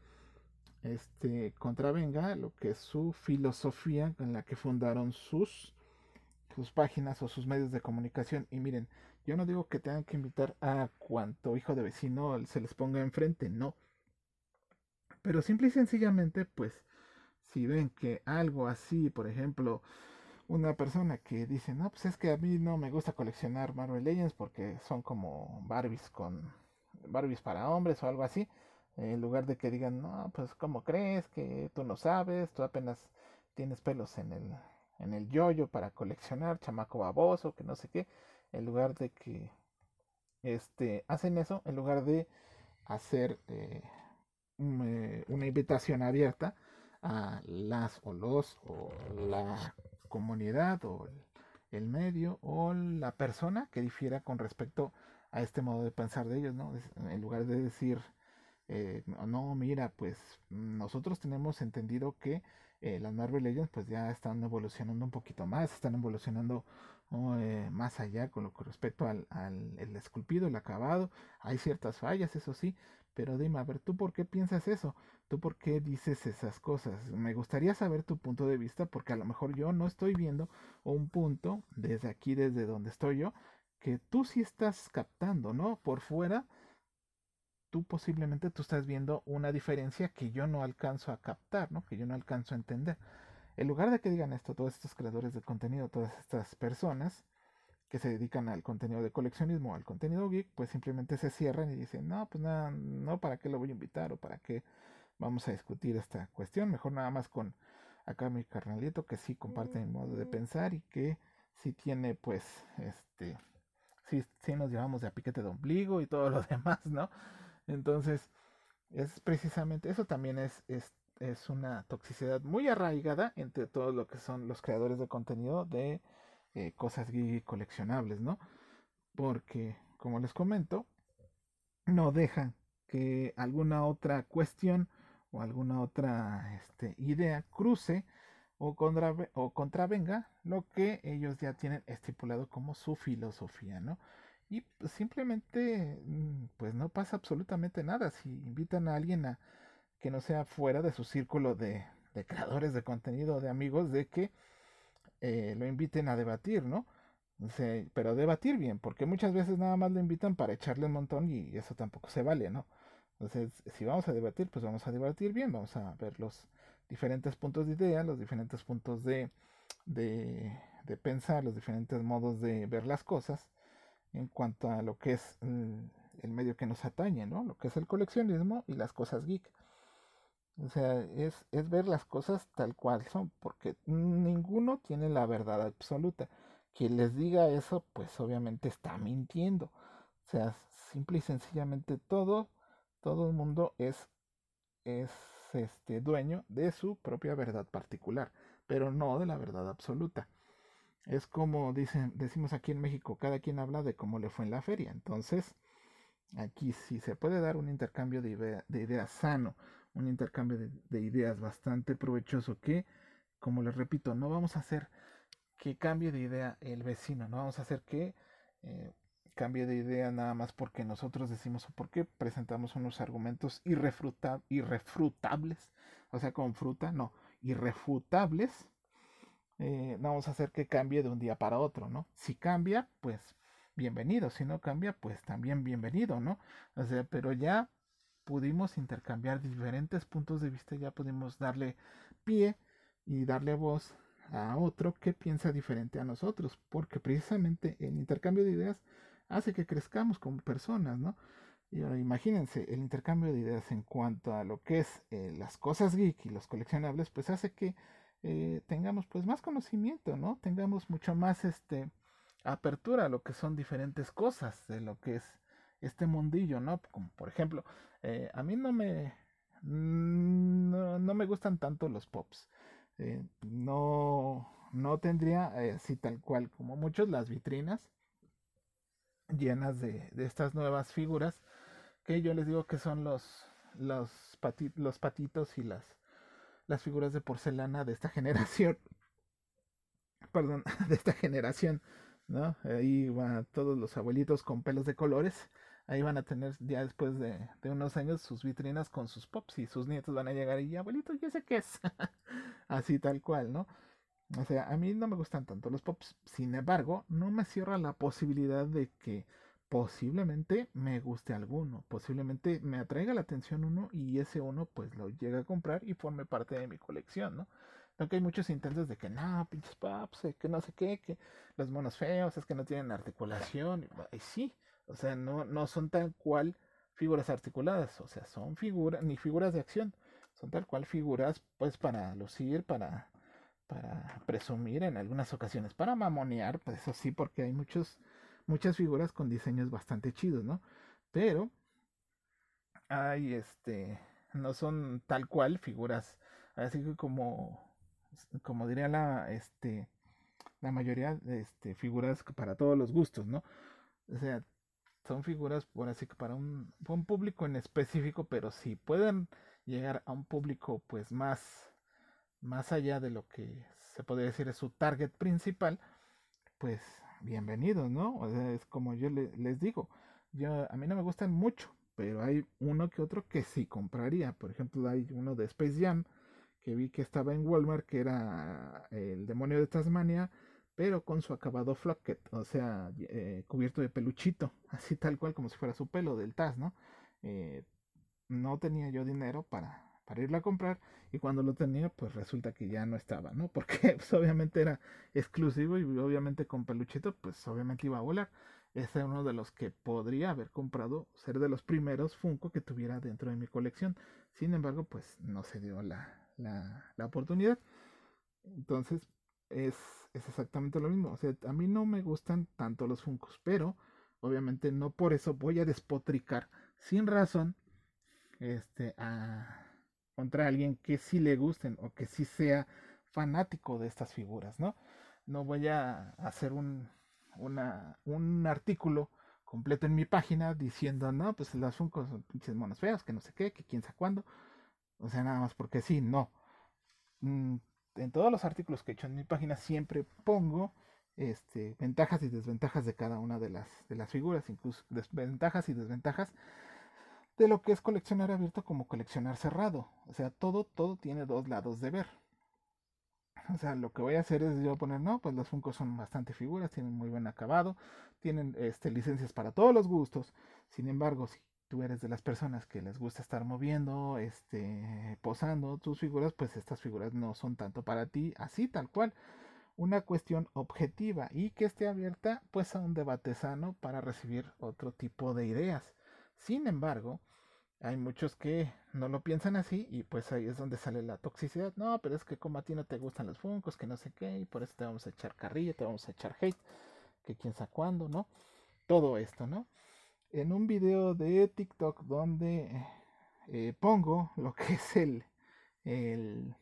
este, contravenga lo que es su filosofía en la que fundaron sus, sus páginas o sus medios de comunicación. Y miren, yo no digo que tengan que invitar a cuanto hijo de vecino se les ponga enfrente, no. Pero simple y sencillamente, pues, si ven que algo así, por ejemplo, una persona que dice, no, pues es que a mí no me gusta coleccionar Marvel Legends porque son como Barbies con Barbies para hombres o algo así, en lugar de que digan, no, pues ¿cómo crees que tú no sabes? Tú apenas tienes pelos en el, en el yoyo para coleccionar, chamaco baboso, que no sé qué, en lugar de que este, hacen eso, en lugar de hacer eh, eh, una invitación abierta a las o los o la comunidad o el, medio o la persona que difiera con respecto a este modo de pensar de ellos, ¿no? En lugar de decir, eh, no, mira, pues nosotros tenemos entendido que eh, las Marvel Legends pues ya están evolucionando un poquito más, están evolucionando eh, más allá con lo que respecto al, al el esculpido, el acabado, hay ciertas fallas, eso sí, pero dime, a ver, ¿tú por qué piensas eso? ¿Tú por qué dices esas cosas? Me gustaría saber tu punto de vista porque a lo mejor yo no estoy viendo un punto desde aquí, desde donde estoy yo, que tú sí estás captando, ¿no? Por fuera, tú posiblemente tú estás viendo una diferencia que yo no alcanzo a captar, ¿no? Que yo no alcanzo a entender. En lugar de que digan esto todos estos creadores de contenido, todas estas personas, que se dedican al contenido de coleccionismo, al contenido geek, pues simplemente se cierran y dicen, no, pues nada, no, ¿para qué lo voy a invitar o para qué vamos a discutir esta cuestión? Mejor nada más con acá mi carnalito que sí comparte mi modo de pensar y que sí tiene, pues, este, sí, sí nos llevamos de a piquete de ombligo y todo lo demás, ¿no? Entonces, es precisamente, eso también es, es, es una toxicidad muy arraigada entre todos lo que son los creadores de contenido de eh, cosas coleccionables, ¿no? Porque, como les comento, no dejan que alguna otra cuestión o alguna otra este, idea cruce o, o contravenga lo que ellos ya tienen estipulado como su filosofía, ¿no? Y pues, simplemente, mm, pues no pasa absolutamente nada. Si invitan a alguien a que no sea fuera de su círculo de, de creadores de contenido, de amigos, de que eh, lo inviten a debatir, ¿no? pero debatir bien, porque muchas veces nada más lo invitan para echarle un montón y eso tampoco se vale, ¿no? Entonces, si vamos a debatir, pues vamos a debatir bien, vamos a ver los diferentes puntos de idea, los diferentes puntos de, de, de pensar, los diferentes modos de ver las cosas en cuanto a lo que es el, el medio que nos atañe, ¿no? Lo que es el coleccionismo y las cosas geek. O sea, es, es ver las cosas tal cual son, porque ninguno tiene la verdad absoluta. Quien les diga eso, pues obviamente está mintiendo. O sea, simple y sencillamente todo, todo el mundo es es este dueño de su propia verdad particular, pero no de la verdad absoluta. Es como dicen, decimos aquí en México, cada quien habla de cómo le fue en la feria. Entonces, aquí sí se puede dar un intercambio de, ideas sano, un intercambio de, ideas bastante provechoso que, como les repito, no vamos a hacer que cambie de idea el vecino, no vamos a hacer que eh, cambie de idea nada más porque nosotros decimos o porque presentamos unos argumentos irrefrutables, o sea, con fruta, no, irrefutables, eh, no vamos a hacer que cambie de un día para otro, ¿no? Si cambia, pues bienvenido, si no cambia, pues también bienvenido, ¿no? O sea, pero ya pudimos intercambiar diferentes puntos de vista, ya pudimos darle pie y darle voz a otro que piensa diferente a nosotros, porque precisamente el intercambio de ideas hace que crezcamos como personas, ¿no? Y ahora imagínense, el intercambio de ideas en cuanto a lo que es eh, las cosas geek y los coleccionables, pues hace que eh, tengamos pues más conocimiento, ¿no? Tengamos mucho más este apertura a lo que son diferentes cosas de lo que es este mundillo, ¿no? Como por ejemplo, eh, a mí no me no, no, me gustan tanto los pops. no, no tendría así tal cual como muchos las vitrinas llenas de, estas nuevas figuras que yo les digo que son los, los, los patitos y las, las figuras de porcelana de esta generación. Perdón, de esta generación, ¿no? Ahí van todos los abuelitos con pelos de colores. Ahí van a tener ya después de, de unos años sus vitrinas con sus pops y sus nietos van a llegar y abuelito, ya sé qué es. Así tal cual, ¿no? O sea, a mí no me gustan tanto los pops. Sin embargo, no me cierra la posibilidad de que posiblemente me guste alguno. Posiblemente me atraiga la atención uno y ese uno pues lo llegue a comprar y forme parte de mi colección, ¿no? Aunque hay muchos intentos de que no, pinches pops, que no sé qué, que los monos feos, es que no tienen articulación. Y sí, o sea, no, no son tal cual figuras articuladas, o sea, son figuras, ni figuras de acción, son tal cual figuras pues para lucir, para para presumir en algunas ocasiones, para mamonear, pues eso sí, porque hay muchos, muchas figuras con diseños bastante chidos, ¿no? Pero hay este, no son tal cual figuras, así que como, como diría la, este, la mayoría, este, figuras para todos los gustos, ¿no? O sea, son figuras por así que para un, público en específico, pero si pueden llegar a un público pues más más allá de lo que se podría decir es su target principal, pues bienvenidos, ¿no? O sea, es como yo les digo, yo, a mí no me gustan mucho, pero hay uno que otro que sí compraría. Por ejemplo, hay uno de Space Jam que vi que estaba en Walmart, que era el demonio de Tasmania, pero con su acabado flocket, o sea, eh, cubierto de peluchito, así tal cual como si fuera su pelo del Taz, ¿no? Eh, no tenía yo dinero para, irlo a comprar y cuando lo tenía pues resulta que ya no estaba, ¿no? Porque pues, obviamente era exclusivo y obviamente con peluchito pues obviamente iba a volar. Ese es uno de los que podría haber comprado, ser de los primeros Funko que tuviera dentro de mi colección. Sin embargo pues no se dio la, la oportunidad. Entonces es, es exactamente lo mismo. O sea, a mí no me gustan tanto los Funkos, pero obviamente no por eso voy a despotricar sin razón este, a, contra alguien que sí le gusten o que sí sea fanático de estas figuras, ¿no? No voy a hacer un, una, un artículo completo en mi página diciendo, no, pues las Funko son pinches monos feos, que no sé qué, que quién sabe cuándo. O sea, nada más porque sí, no. Mm, en todos los artículos que he hecho en mi página siempre pongo este, ventajas y desventajas de cada una de las, de las figuras, incluso desventajas y desventajas de lo que es coleccionar abierto como coleccionar cerrado. O sea, todo, todo tiene dos lados de ver. O sea, lo que voy a hacer es yo poner, no, pues los Funko son bastante figuras, tienen muy buen acabado, tienen este, licencias para todos los gustos. Sin embargo, si tú eres de las personas que les gusta estar moviendo, este, posando tus figuras, pues estas figuras no son tanto para ti, así tal cual. Una cuestión objetiva y que esté abierta pues a un debate sano para recibir otro tipo de ideas. Sin embargo, hay muchos que no lo piensan así y pues ahí es donde sale la toxicidad. No, pero es que como a ti no te gustan los funcos, que no sé qué, y por eso te vamos a echar carrilla, te vamos a echar hate, que quién sabe cuándo, ¿no? Todo esto, ¿no? En un video de TikTok donde eh, pongo lo que es el, eh,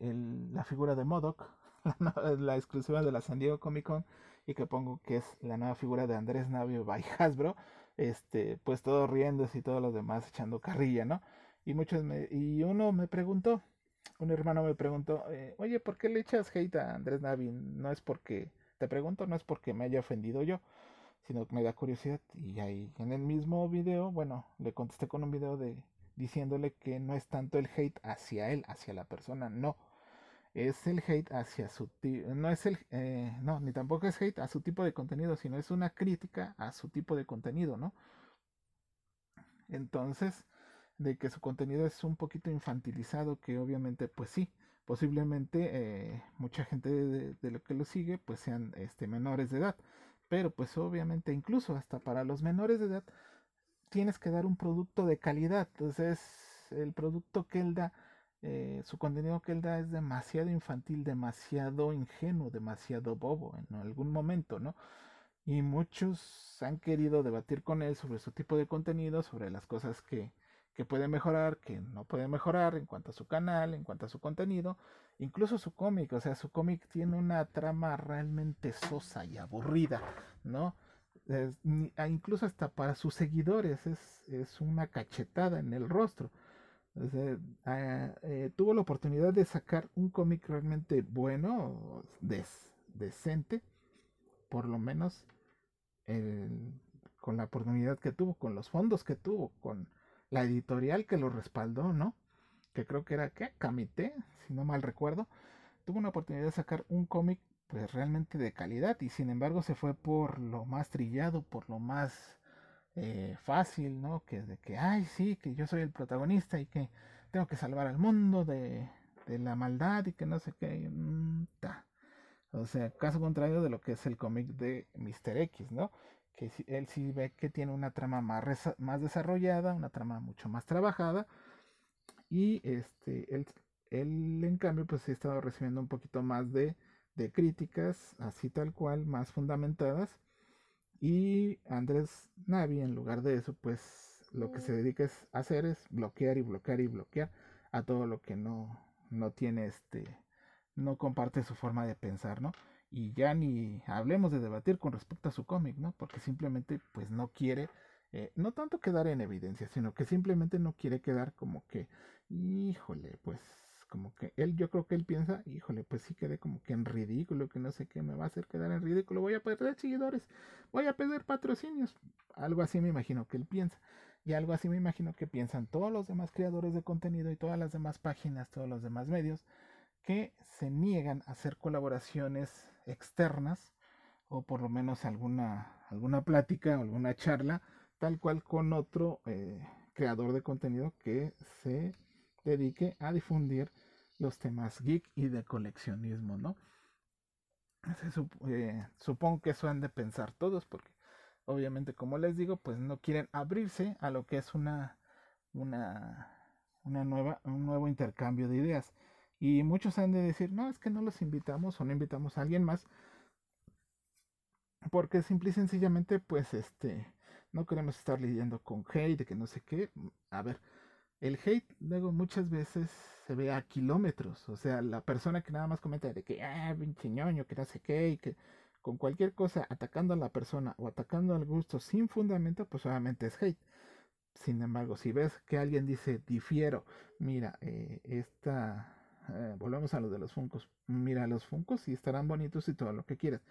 la figura de Modoc, la, exclusiva de la San Diego Comic Con, y que pongo que es la nueva figura de Andrés Navio by Hasbro, este, pues todos riéndose y todos los demás echando carrilla, ¿no? Y muchos me, y uno me preguntó, un hermano me preguntó, eh, oye, ¿por qué le echas hate a Andrés Navi? No es porque, te pregunto, no es porque me haya ofendido yo, sino que me da curiosidad. Y ahí en el mismo video, bueno, le contesté con un video de diciéndole que no es tanto el hate hacia él, hacia la persona, no. Es el hate hacia su no es el eh, no, ni tampoco es hate a su tipo de contenido, sino es una crítica a su tipo de contenido, ¿no? Entonces, de que su contenido es un poquito infantilizado, que obviamente, pues sí, posiblemente eh, mucha gente de, de, lo que lo sigue, pues sean este, menores de edad. Pero pues obviamente incluso hasta para los menores de edad tienes que dar un producto de calidad. Entonces el producto que él da, eh, su contenido que él da es demasiado infantil, demasiado ingenuo, demasiado bobo en algún momento, ¿no? Y muchos han querido debatir con él sobre su tipo de contenido, sobre las cosas que, que puede mejorar, que no puede mejorar en cuanto a su canal, en cuanto a su contenido, incluso su cómic, o sea, su cómic tiene una trama realmente sosa y aburrida, ¿no? incluso hasta para sus seguidores es, es una cachetada en el rostro. Ah, eh, tuvo la oportunidad de sacar un cómic realmente bueno, decente, por lo menos con la oportunidad que tuvo, con los fondos que tuvo, con la editorial que lo respaldó, ¿no? Que creo que era, ¿qué? Camité, si no mal recuerdo, tuvo una oportunidad de sacar un cómic pues realmente de calidad y sin embargo se fue por lo más trillado, por lo más eh, fácil, ¿no? Que de que, ay, sí, que yo soy el protagonista y que tengo que salvar al mundo de, de la maldad y que no sé qué. Mm, o sea, caso contrario de lo que es el cómic de Mr. X, ¿no? Que él sí ve que tiene una trama más, más desarrollada, una trama mucho más trabajada, y este, él, él en cambio pues ha estado recibiendo un poquito más de, de críticas, así tal cual, más fundamentadas, y Andrés Navi en lugar de eso pues lo que se dedica es a hacer es bloquear y bloquear y bloquear a todo lo que no, no tiene este, no comparte su forma de pensar, ¿no? Y ya ni hablemos de debatir con respecto a su cómic, ¿no? Porque simplemente pues no quiere, eh, no tanto quedar en evidencia, sino que simplemente no quiere quedar como que, híjole, pues como que él, yo creo que él piensa, híjole, pues sí quedé como que en ridículo, que no sé qué me va a hacer quedar en ridículo, voy a perder seguidores, voy a perder patrocinios, algo así me imagino que él piensa. Y algo así me imagino que piensan todos los demás creadores de contenido y todas las demás páginas, todos los demás medios, que se niegan a hacer colaboraciones externas o por lo menos alguna, alguna plática alguna charla tal cual con otro eh, creador de contenido que se dedique a difundir los temas geek y de coleccionismo, ¿no? Eh, supongo que eso han de pensar todos porque obviamente como les digo pues no quieren abrirse a lo que es una una una nueva un nuevo intercambio de ideas y muchos han de decir, no, es que no los invitamos o no invitamos a alguien más. Porque simple y sencillamente, pues, este, no queremos estar lidiando con hate, de que no sé qué. A ver, el hate luego muchas veces se ve a kilómetros. O sea, la persona que nada más comenta de que, ah, pinche ñoño, que no sé qué, y que con cualquier cosa atacando a la persona o atacando al gusto sin fundamento, pues obviamente es hate. Sin embargo, si ves que alguien dice, difiero, mira, eh, esta eh, volvemos a lo de los funcos. Mira, los funcos sí estarán bonitos y todo lo que quieras,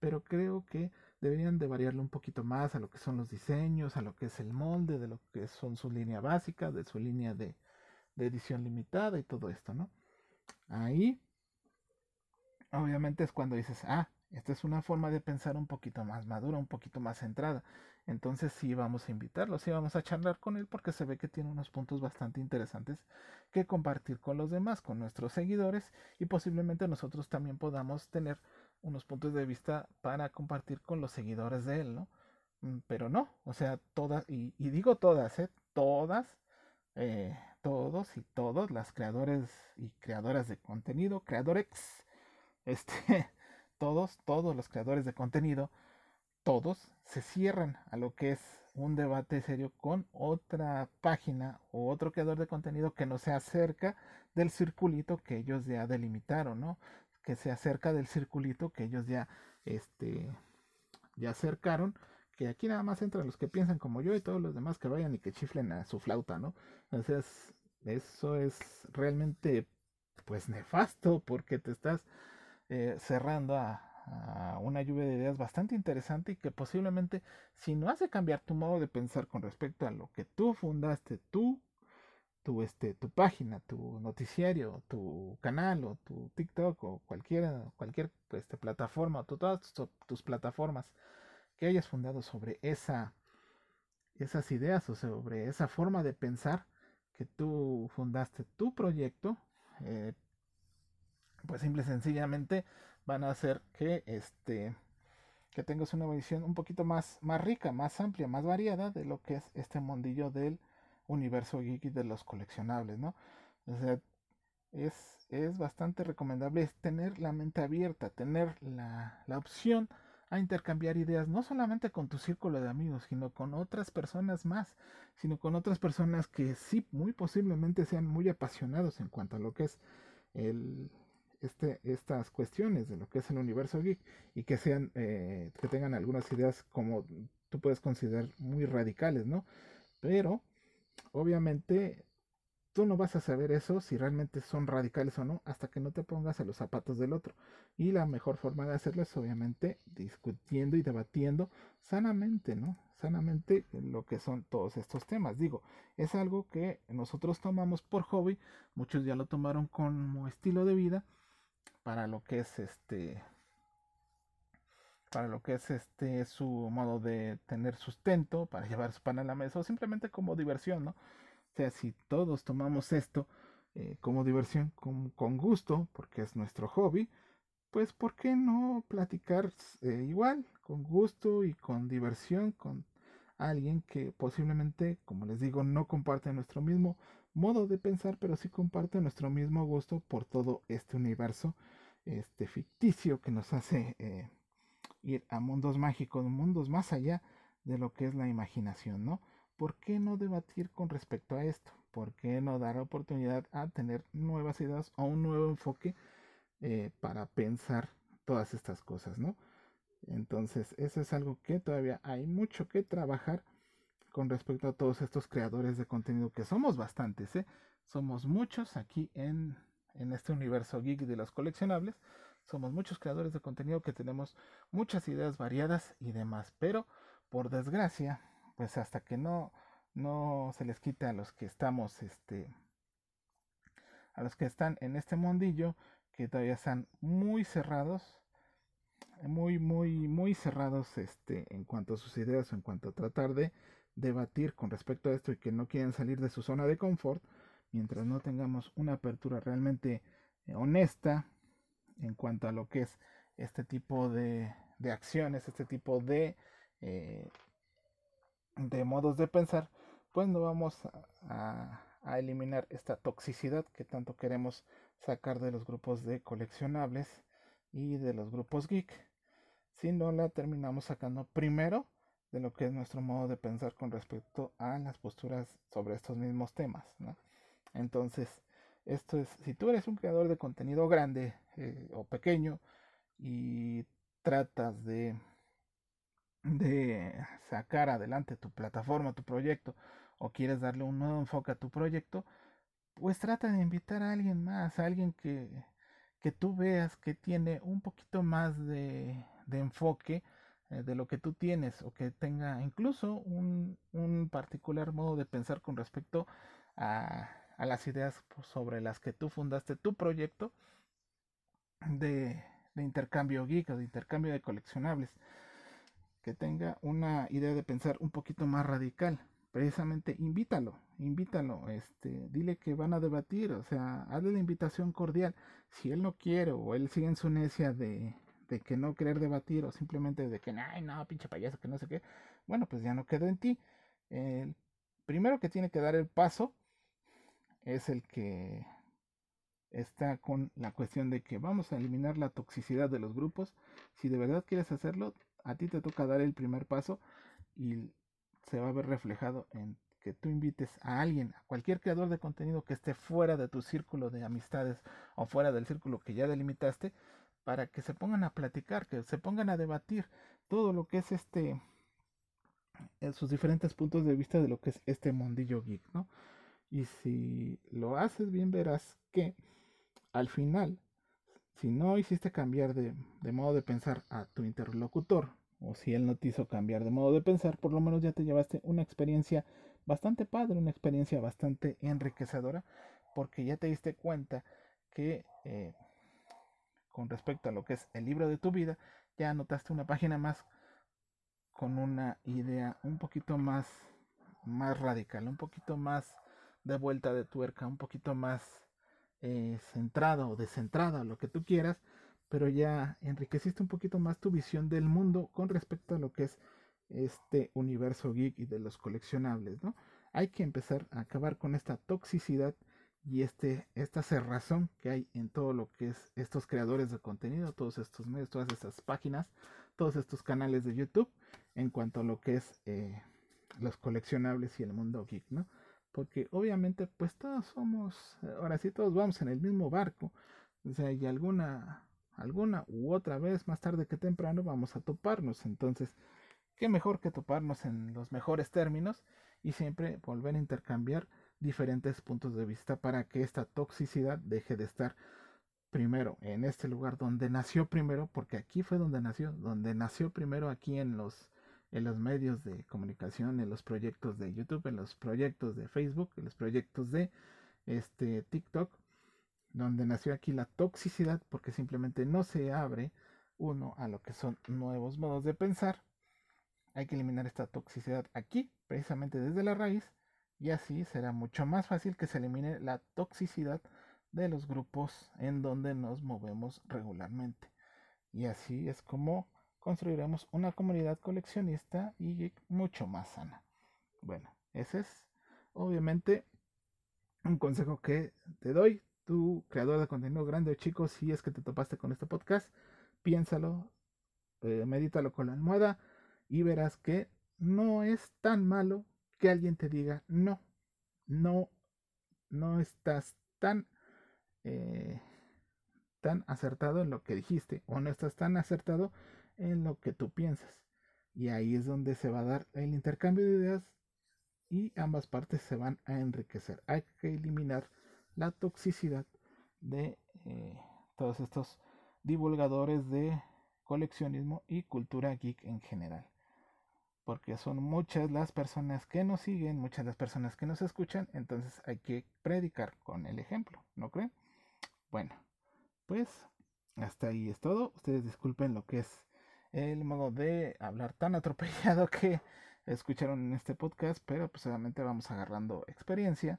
pero creo que deberían de variarle un poquito más a lo que son los diseños, a lo que es el molde, de lo que son su línea básica, de su línea de, de edición limitada y todo esto, ¿no? Ahí, obviamente es cuando dices, ah, esta es una forma de pensar un poquito más madura, un poquito más centrada. Entonces sí vamos a invitarlo, sí vamos a charlar con él porque se ve que tiene unos puntos bastante interesantes que compartir con los demás, con nuestros seguidores y posiblemente nosotros también podamos tener unos puntos de vista para compartir con los seguidores de él, ¿no? Mm, pero no, o sea, todas, y, digo todas, ¿eh? Todas, eh, todos y todos, las creadores y creadoras de contenido, creadores, este, todos, todos los creadores de contenido todos se cierran a lo que es un debate serio con otra página o otro creador de contenido que no se acerca del circulito que ellos ya delimitaron, ¿no? Que se acerca del circulito que ellos ya, este, ya acercaron, que aquí nada más entran los que piensan como yo y todos los demás que vayan y que chiflen a su flauta, ¿no? Entonces, eso es realmente, pues, nefasto porque te estás eh, cerrando a, una lluvia de ideas bastante interesante y que posiblemente si no hace cambiar tu modo de pensar con respecto a lo que tú fundaste, tú, tu, este, tu página, tu noticiario, tu canal o tu TikTok o cualquier, cualquier este, plataforma, todas tus, plataformas que hayas fundado sobre esa, esas ideas o sobre esa forma de pensar que tú fundaste tu proyecto, eh, pues simple y sencillamente van a hacer que este que tengas una visión un poquito más, más rica, más amplia, más variada de lo que es este mundillo del universo geek y de los coleccionables, ¿no? O sea, es, es bastante recomendable tener la mente abierta, tener la, la opción a intercambiar ideas, no solamente con tu círculo de amigos, sino con otras personas más, sino con otras personas que sí, muy posiblemente sean muy apasionados en cuanto a lo que es el, este, estas cuestiones de lo que es el universo geek y que sean, eh, que tengan algunas ideas como tú puedes considerar muy radicales, ¿no? Pero, obviamente, tú no vas a saber eso si realmente son radicales o no hasta que no te pongas a los zapatos del otro. Y la mejor forma de hacerlo es obviamente discutiendo y debatiendo sanamente, ¿no? Sanamente lo que son todos estos temas. Digo, es algo que nosotros tomamos por hobby, muchos ya lo tomaron como estilo de vida para lo que es este para lo que es este su modo de tener sustento, para llevar su pan a la mesa o simplemente como diversión, ¿no? O sea, si todos tomamos esto eh, como diversión, con, con, gusto, porque es nuestro hobby, pues ¿por qué no platicar eh, igual, con gusto y con diversión con alguien que posiblemente, como les digo, no comparte nuestro mismo modo de pensar, pero sí comparte nuestro mismo gusto por todo este universo este ficticio que nos hace eh, ir a mundos mágicos, mundos más allá de lo que es la imaginación, ¿no? ¿Por qué no debatir con respecto a esto? ¿Por qué no dar oportunidad a tener nuevas ideas o un nuevo enfoque eh, para pensar todas estas cosas, ¿no? Entonces, eso es algo que todavía hay mucho que trabajar con respecto a todos estos creadores de contenido que somos bastantes, ¿eh? Somos muchos aquí en, en este universo geek de los coleccionables. Somos muchos creadores de contenido que tenemos muchas ideas variadas y demás, pero por desgracia, pues hasta que no no se les quita a los que estamos este a los que están en este mundillo que todavía están muy cerrados muy muy muy cerrados este en cuanto a sus ideas en cuanto a tratar de debatir con respecto a esto y que no quieren salir de su zona de confort mientras no tengamos una apertura realmente eh, honesta en cuanto a lo que es este tipo de, acciones, este tipo de, eh, de modos de pensar, pues no vamos a, eliminar esta toxicidad que tanto queremos sacar de los grupos de coleccionables y de los grupos geek, si no la terminamos sacando primero de lo que es nuestro modo de pensar con respecto a las posturas sobre estos mismos temas. Entonces, esto es, si tú eres un creador de contenido grande eh, o pequeño y tratas de, de sacar adelante tu plataforma, tu proyecto, o quieres darle un nuevo enfoque a tu proyecto, pues trata de invitar a alguien más, a alguien que, que tú veas que tiene un poquito más de, de enfoque eh, de lo que tú tienes o que tenga incluso un, un particular modo de pensar con respecto a a las ideas sobre las que tú fundaste tu proyecto de, intercambio geek o de intercambio de coleccionables. Que tenga una idea de pensar un poquito más radical. Precisamente invítalo, invítalo, este, dile que van a debatir, o sea, hazle la invitación cordial. Si él no quiere o él sigue en su necia de, de que no querer debatir o simplemente de que, ay, no, pinche payaso, que no sé qué, bueno, pues ya no quedó en ti. El primero que tiene que dar el paso es el que está con la cuestión de que vamos a eliminar la toxicidad de los grupos. Si de verdad quieres hacerlo, a ti te toca dar el primer paso y se va a ver reflejado en que tú invites a alguien, a cualquier creador de contenido que esté fuera de tu círculo de amistades o fuera del círculo que ya delimitaste, para que se pongan a platicar, que se pongan a debatir todo lo que es este, eh, sus diferentes puntos de vista de lo que es este mundillo geek, ¿no? Y si lo haces bien, verás que al final, si no hiciste cambiar de, modo de pensar a tu interlocutor, o si él no te hizo cambiar de modo de pensar, por lo menos ya te llevaste una experiencia bastante padre, una experiencia bastante enriquecedora, porque ya te diste cuenta que eh, con respecto a lo que es el libro de tu vida, ya anotaste una página más con una idea un poquito más, más radical, un poquito más de vuelta de tuerca, un poquito más eh, centrado o descentrada, lo que tú quieras, pero ya enriqueciste un poquito más tu visión del mundo con respecto a lo que es este universo geek y de los coleccionables, ¿no? Hay que empezar a acabar con esta toxicidad y este, esta cerrazón que hay en todo lo que es estos creadores de contenido, todos estos medios, todas estas páginas, todos estos canales de YouTube en cuanto a lo que es eh, los coleccionables y el mundo geek, ¿no? Porque obviamente pues todos somos, ahora sí todos vamos en el mismo barco, o sea, y alguna, alguna u otra vez más tarde que temprano vamos a toparnos, entonces, qué mejor que toparnos en los mejores términos y siempre volver a intercambiar diferentes puntos de vista para que esta toxicidad deje de estar primero en este lugar donde nació primero, porque aquí fue donde nació, donde nació primero aquí en los en los medios de comunicación, en los proyectos de YouTube, en los proyectos de Facebook, en los proyectos de este TikTok, donde nació aquí la toxicidad, porque simplemente no se abre uno a lo que son nuevos modos de pensar. Hay que eliminar esta toxicidad aquí, precisamente desde la raíz, y así será mucho más fácil que se elimine la toxicidad de los grupos en donde nos movemos regularmente. Y así es como construiremos una comunidad coleccionista y mucho más sana. Bueno, ese es obviamente un consejo que te doy, tu creador de contenido grande o chico, si es que te topaste con este podcast, piénsalo, eh, medítalo con la almohada y verás que no es tan malo que alguien te diga, no, no, no estás tan, eh, tan acertado en lo que dijiste o no estás tan acertado en lo que tú piensas. Y ahí es donde se va a dar el intercambio de ideas y ambas partes se van a enriquecer. Hay que eliminar la toxicidad de eh, todos estos divulgadores de coleccionismo y cultura geek en general porque son muchas las personas que nos siguen, muchas las personas que nos escuchan, entonces hay que predicar con el ejemplo, ¿no creen? Bueno, pues hasta ahí es todo. Ustedes disculpen lo que es el modo de hablar tan atropellado que escucharon en este podcast, pero pues obviamente vamos agarrando experiencia.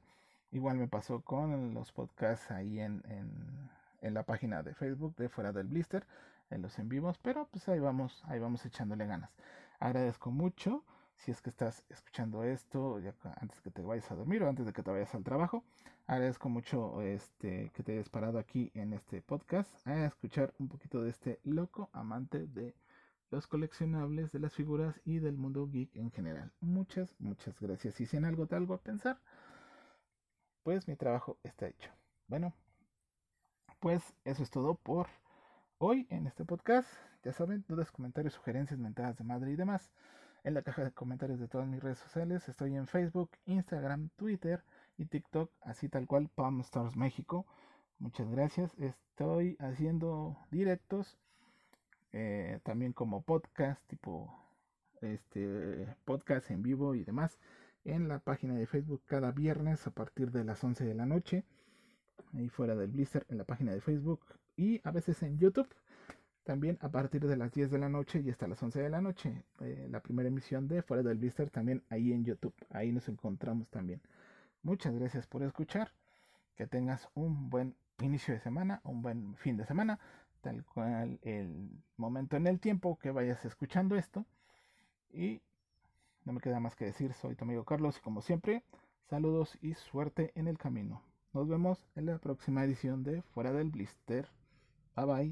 Igual me pasó con los podcasts ahí en, en, en la página de Facebook de Fuera del Blister, en los en vivos, pero pues ahí vamos, ahí vamos echándole ganas. Agradezco mucho si es que estás escuchando esto ya antes que te vayas a dormir o antes de que te vayas al trabajo. Agradezco mucho este que te hayas parado aquí en este podcast a escuchar un poquito de este loco amante de los coleccionables, de las figuras y del mundo geek en general. Muchas, muchas gracias. Y si en algo te algo a pensar, pues mi trabajo está hecho. Bueno, pues eso es todo por hoy en este podcast. Ya saben, dudas, comentarios, sugerencias, mentadas de madre y demás. En la caja de comentarios de todas mis redes sociales estoy en Facebook, Instagram, Twitter y TikTok, así tal cual, Palm Stars México. Muchas gracias. Estoy haciendo directos eh, también como podcast, tipo este podcast en vivo y demás en la página de Facebook cada viernes a partir de las 11 de la noche. Ahí fuera del blister en la página de Facebook y a veces en YouTube también a partir de las 10 de la noche y hasta las 11 de la noche. Eh, la primera emisión de Fuera del Blister también ahí en YouTube. Ahí nos encontramos también. Muchas gracias por escuchar. Que tengas un buen inicio de semana, un buen fin de semana, tal cual el momento en el tiempo que vayas escuchando esto. Y no me queda más que decir, soy tu amigo Carlos y como siempre, saludos y suerte en el camino. Nos vemos en la próxima edición de Fuera del Blister. Bye bye.